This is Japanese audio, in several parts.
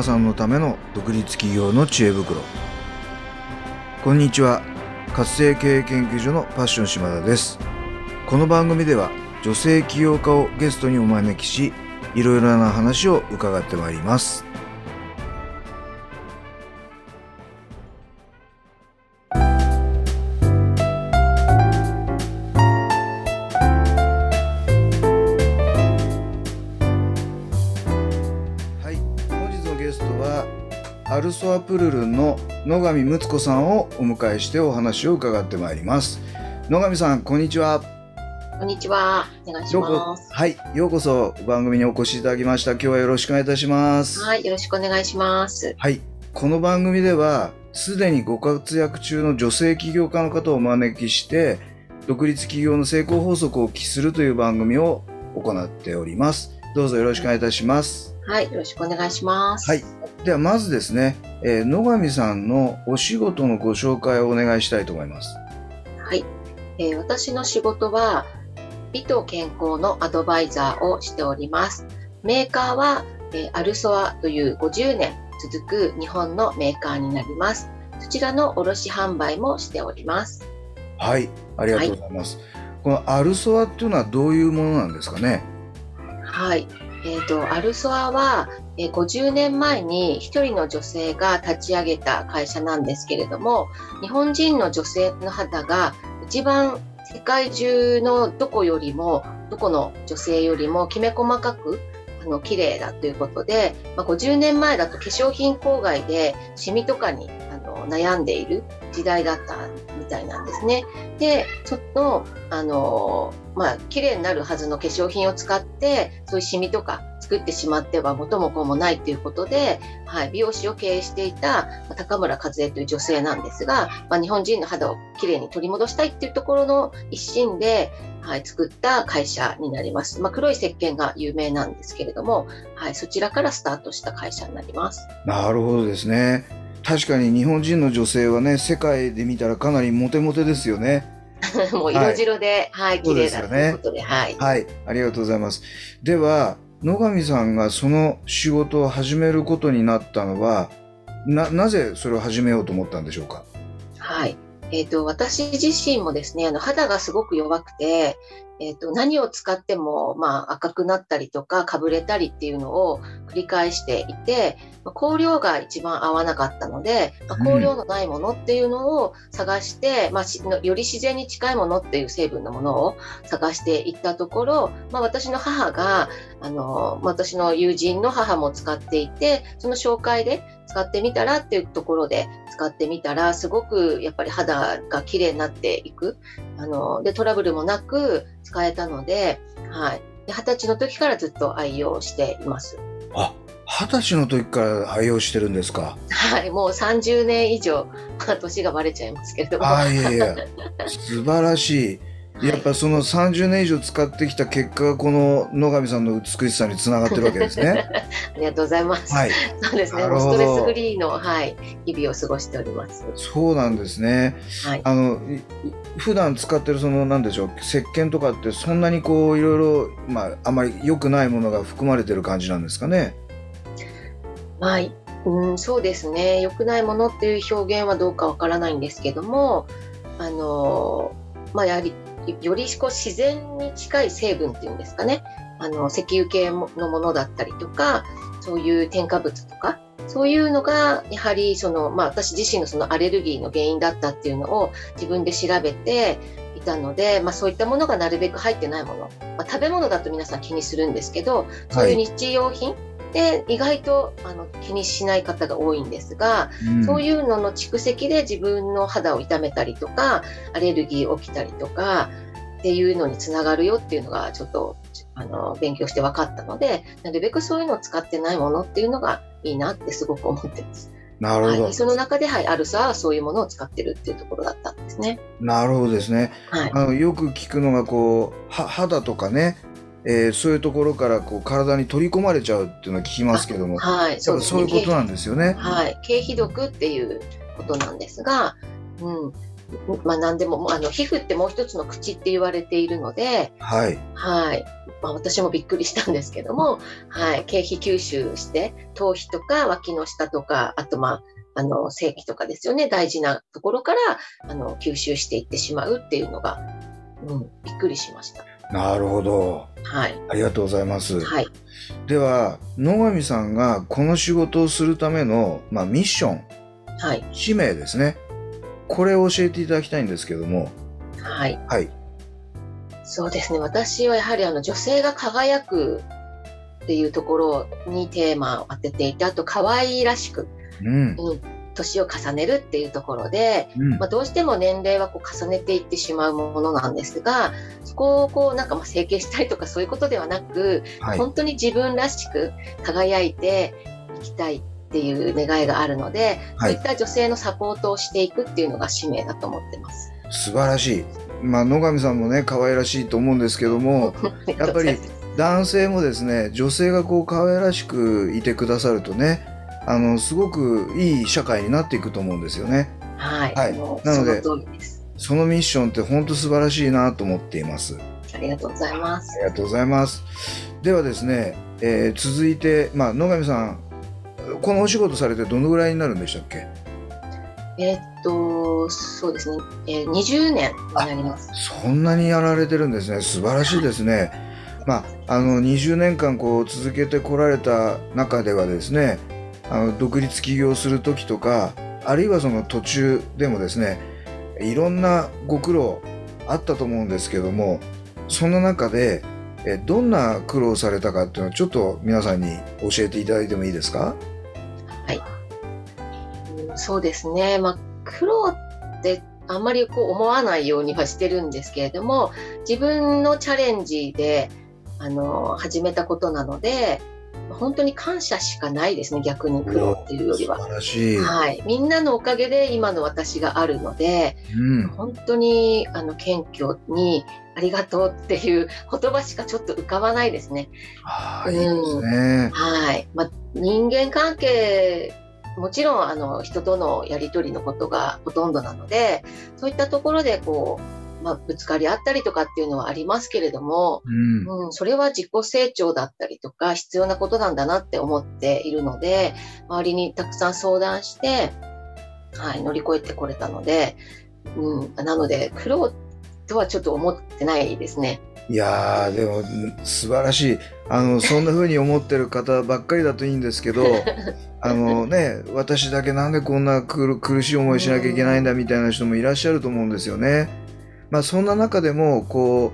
マさんのための独立企業の知恵袋。こんにちは。活性経営研究所のパッション島田です。この番組では女性起業家をゲストにお招きしいろいろな話を伺ってまいります。プルルンの野上睦子さんをお迎えしてお話を伺ってまいります野上さんこんにちはこんにちは。お願いします。はいようこそ番組にお越しいただきました今日はよろしくお願いいたしますはい、よろしくお願いします。はいこの番組ではすでにご活躍中の女性起業家の方をお招きして独立企業の成功法則をお聞きするという番組を行っておりますどうぞよろしくお願いいたしますはい、よろしくお願いします。はい。ではまずですね、えー野上さんのお仕事のご紹介をお願いしたいと思いますはい。えー私の仕事は、美と健康のアドバイザーをしております。メーカーは、えーアルソアという50年続く日本のメーカーになります。そちらの卸販売もしております。はいありがとうございます、このアルソアっていうのはどういうものなんですかね？はい。えっ、と、アルソアは、えー50年前に一人の女性が立ち上げた会社なんですけれども、日本人の女性の肌が一番世界中のどこよりも、どこの女性よりもきめ細かく、あの、綺麗だということで、まあ、50年前だと化粧品郊外でシミとかにあの悩んでいる時代だったみたいなんですね。で、その、あの、まあ、綺麗になるはずの化粧品を使って、そういうシミとか作ってしまっては元も子もないということで、はい、美容師を経営していたまあ高村和恵という女性なんですが、まあ、日本人の肌をきれいに取り戻したいっていうところの一心で、はい、作った会社になります。まあ、黒い石鹸が有名なんですけれども、はい、そちらからスタートした会社になります。なるほどですね確かに日本人の女性はね世界で見たらかなりモテモテですよね もう色白で、はい、綺麗だということで、はい。はいありがとうございますでは野上さんがその仕事を始めることになったのはななぜそれを始めようと思ったんでしょうか？はい。えっ、と、私自身もですね、あの、肌がすごく弱くて、えっ、と、何を使っても、まあ、赤くなったりとか、かぶれたりっていうのを繰り返していて、まあ香料が一番合わなかったので、まあうん。香料のないものっていうのを探して、まあ、しより自然に近いものっていう成分のものを探していったところ、まあ、私の母が、あの、私の友人の母も使っていて、その紹介で使ってみたらっていうところで使ってみたら、すごくやっぱり肌が綺麗になっていく。あの、で、トラブルもなく使えたので、はい。で二十歳の時からずっと愛用しています。あ二十歳の時から愛用してるんですか？はい。もう30年以上、まあ、年がバレちゃいますけれども。あいやいや素晴らしいやっぱその30年以上使ってきた結果がこの野上さんの美しさにつながってるわけですね。ありがとうございます。はい、そうですね。ストレスフリーの、はい、日々を過ごしております。そうなんですね。はい。あのい普段使ってるそのなんでしょう石鹸とかってそんなにこういろいろまああまり良くないものが含まれてる感じなんですかね？まあ、うん、そうですね。良くないものっていう表現はどうかわからないんですけども、あの、まあ、やはり、よりこう自然に近い成分っていうんですかね。あの、石油系のものだったりとか、そういう添加物とか、そういうのが、やはり、その、まあ、私自身のそのアレルギーの原因だったっていうのを自分で調べていたので、まあ、そういったものがなるべく入ってないもの。まあ、食べ物だと皆さん気にするんですけど、そういう日用品、で意外とあの気にしない方が多いんですが、うんそういうのの蓄積で自分の肌を痛めたりとかアレルギー起きたりとかっていうのにつながるよっていうのがちょっとあの勉強して分かったのでなるべくそういうのを使ってないものっていうのがいいなってすごく思ってます。なるほど、はい、その中で、はい、アルサはそういうものを使ってるっていうところだったんですね。なるほどですね。はい、あのよく聞くのがこうは肌とかね、えーそういうところからこう体に取り込まれちゃうっていうのは聞きますけども、はい、そうそういうことなんですよね。はい、経皮毒っていうことなんですが、うん、まあ何でも、あの皮膚ってもう一つの口って言われているので、はい。はい。まあ私もびっくりしたんですけども、はい。経費吸収して、頭皮とか脇の下とか、あとまあ、あの、正規とかですよね。大事なところから、あの、吸収していってしまうっていうのが、うん、びっくりしました。なるほど。はい。ありがとうございます。はい。では、野上さんがこの仕事をするための、まあ、ミッション、はい。使命ですね。これを教えていただきたいんですけども。はい。はい。そうですね。私はやはりあの女性が輝くっていうところにテーマを当てていて、あと可愛らしく、うん。うん、年を重ねるっていうところで、うんまあ、どうしても年齢はこう重ねていってしまうものなんですが、そこをこうなんかまあ整形したりとかそういうことではなく、はい。本当に自分らしく輝いていきたいっていう願いがあるので、はいそういった女性のサポートをしていくっていうのが使命だと思ってます。素晴らしい。まあ、野上さんもね、可愛らしいと思うんですけども、やっぱり男性もですね、女性がこう可愛らしくいてくださるとね、あの、すごくいい社会になっていくと思うんですよね。はい、はいなので。そのミッションって本当素晴らしいなと思っています。ありがとうございます。ありがとうございます。ではですね、えー続いて、まあ、野上さん、このお仕事されてどのぐらいになるんでしたっけ？えーっと、そうですね、えー、20年になります。そんなにやられてるんですね。素晴らしいですね。まあ、あの、20年間こう続けてこられた中ではですね、あの、独立起業する時とか、あるいはその途中でもですね、いろんなご苦労あったと思うんですけども、その中で、えどんな苦労されたかっていうのをちょっと皆さんに教えていただいてもいいですか？うんそうですね、まあ、苦労ってあんまりこう思わないようにはしてるんですけれども、自分のチャレンジであの始めたことなので、本当に感謝しかないですね、逆に苦労っていうよりは。はい、みんなのおかげで今の私があるので、うん。本当にあの謙虚にありがとうっていう言葉しかちょっと浮かばないですね。ああ、いいですね。はい。まあ、人間関係、もちろんあの人とのやり取りのことがほとんどなので、そういったところでこう、まあ、ぶつかり合ったりとかっていうのはありますけれども、うん。うん、それは自己成長だったりとか必要なことなんだなって思っているので、周りにたくさん相談して、はい、乗り越えてこれたので、うん、なので苦労とはちょっと思ってないですね。いやーでもん素晴らしいあのそんな風に思ってる方ばっかりだといいんですけど あのね私だけなんでこんな苦苦しい思いしなきゃいけないんだみたいな人もいらっしゃると思うんですよね。まあそんな中でもこ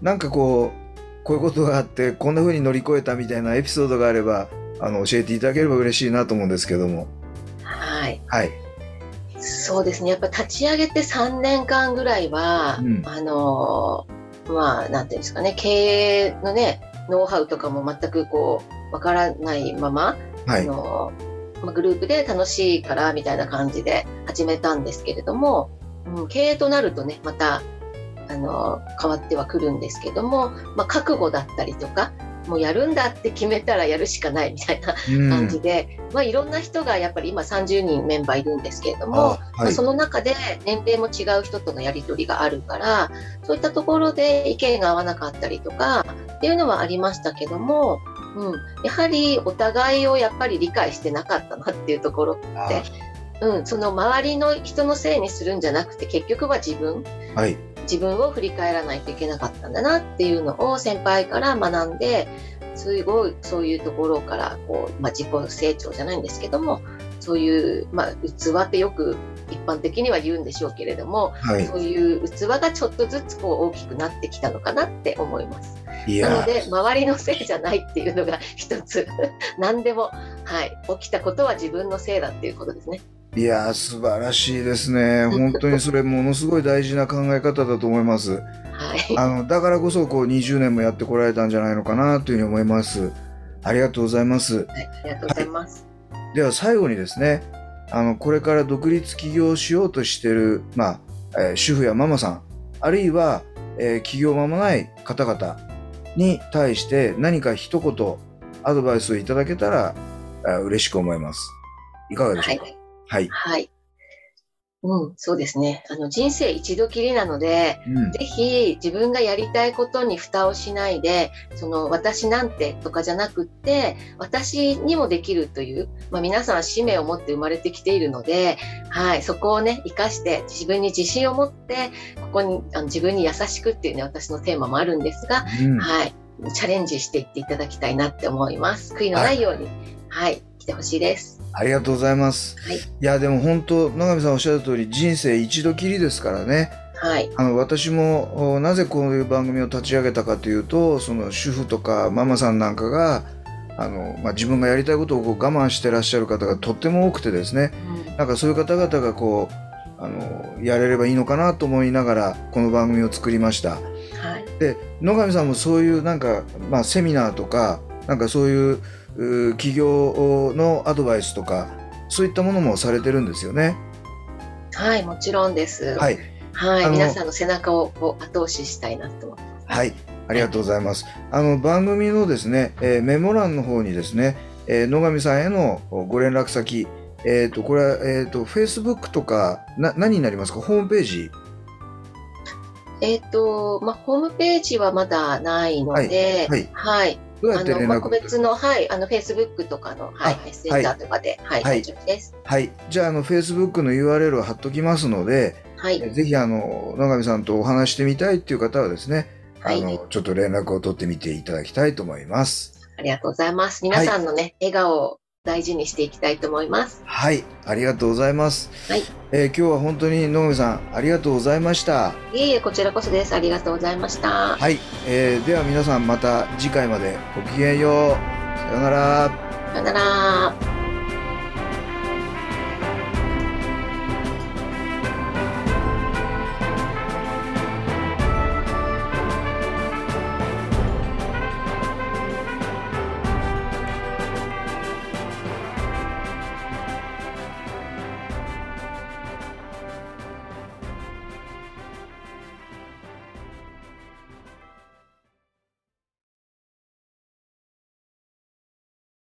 うなんかこうこういうことがあってこんな風に乗り越えたみたいなエピソードがあればあの教えていただければ嬉しいなと思うんですけどもはい。はいそうですね。やっぱ立ち上げて3年間ぐらいは、うんあのーまあ、なんていうんですかね、経営のね、ノウハウとかも全くこう、わからないまま、はいあのーまあ、グループで楽しいからみたいな感じで始めたんですけれども、うん、経営となるとね、また、あのー変わってはくるんですけども、まあ、覚悟だったりとか、もうやるんだって決めたらやるしかないみたいなうん。感じで、まあ、いろんな人がやっぱり今30人メンバーいるんですけれども、はい。あその中で年齢も違う人とのやり取りがあるからそういったところで意見が合わなかったりとかっていうのはありましたけども、うん、やはりお互いをやっぱり理解してなかったなっていうところ、あうん、その周りの人のせいにするんじゃなくて結局は自分。はい。自分を振り返らないといけなかったんだなっていうのを先輩から学んですごいそういうところからこう、まあ、自己成長じゃないんですけどもそういう、まあ、器ってよく一般的には言うんでしょうけれどもはい。そういう器がちょっとずつこう大きくなってきたのかなって思います。いやなので周りのせいじゃないっていうのが一つ。何でも、はい、起きたことは自分のせいだっていうことですね。いやー素晴らしいですね。本当にそれものすごい大事な考え方だと思います。はい、あのだからこそこう20年もやってこられたんじゃないのかなというふうに思います。ありがとうございます。はい、ありがとうございます。では最後にですね、あのこれから独立起業しようとしているまあ、えー主婦やママさん、あるいは、えー起業間もない方々に対して何か一言アドバイスをいただけたら、あ嬉しく思います。いかがでしょうか？はい。はい。うん、そうですね。あの人生一度きりなので、うん、ぜひ自分がやりたいことに蓋をしないで、その私なんてとかじゃなくって、私にもできるという、まあ、皆さんは使命を持って生まれてきているので、はい、そこをね、生かして自分に自信を持って、ここにあの自分に優しくっていうね、私のテーマもあるんですが、うん、はい、チャレンジしていっていただきたいなって思います。悔いのないように、はい、はい、来てほしいです。ありがとうございます。はい、いやでも本当野上さんおっしゃる通り人生一度きりですからね。はい、あの私もなぜこういう番組を立ち上げたかというとその主婦とかママさんなんかがあの、まあ、自分がやりたいことをこう我慢してらっしゃる方がとっても多くてですね、うん、なんかそういう方々がこうあのやれればいいのかなと思いながらこの番組を作りました。はい、で野上さんもそういうなんか、まあ、セミナーとかなんかそういう企業のアドバイスとかそういったものもされてるんですよね。はいもちろんです。はい、はい、皆さんの背中を後押ししたいなと思ってます。はいありがとうございます。あの番組のですね、えー、メモ欄の方にですね、えー、野上さんへのご連絡先、えっ、ー、とこれはえっ、ー、とフェイスブックとかな何になりますか？ホームページ？えっ、とまあホームページはまだないので、はい、はいはいどうやって連絡個別の、はい、あの、フェイスブックとかの、はい、メッセージャーとかで、はい、はい、大丈夫です。はい。じゃあ、あの、フェイスブックの URL を貼っときますので、はい。ぜひ、あの、野上さんとお話してみたいっていう方はですね、はい、あの、ちょっと連絡を取ってみていただきたいと思います。ありがとうございます。皆さんのね、はい、笑顔を大事にしていきたいと思います。はい、ありがとうございます。はい、えー、今日は本当に野上さんありがとうございました。いえいえこちらこそです。ありがとうございました。はい、えー、では皆さんまた次回までごきげんよう。さよなら。さよなら。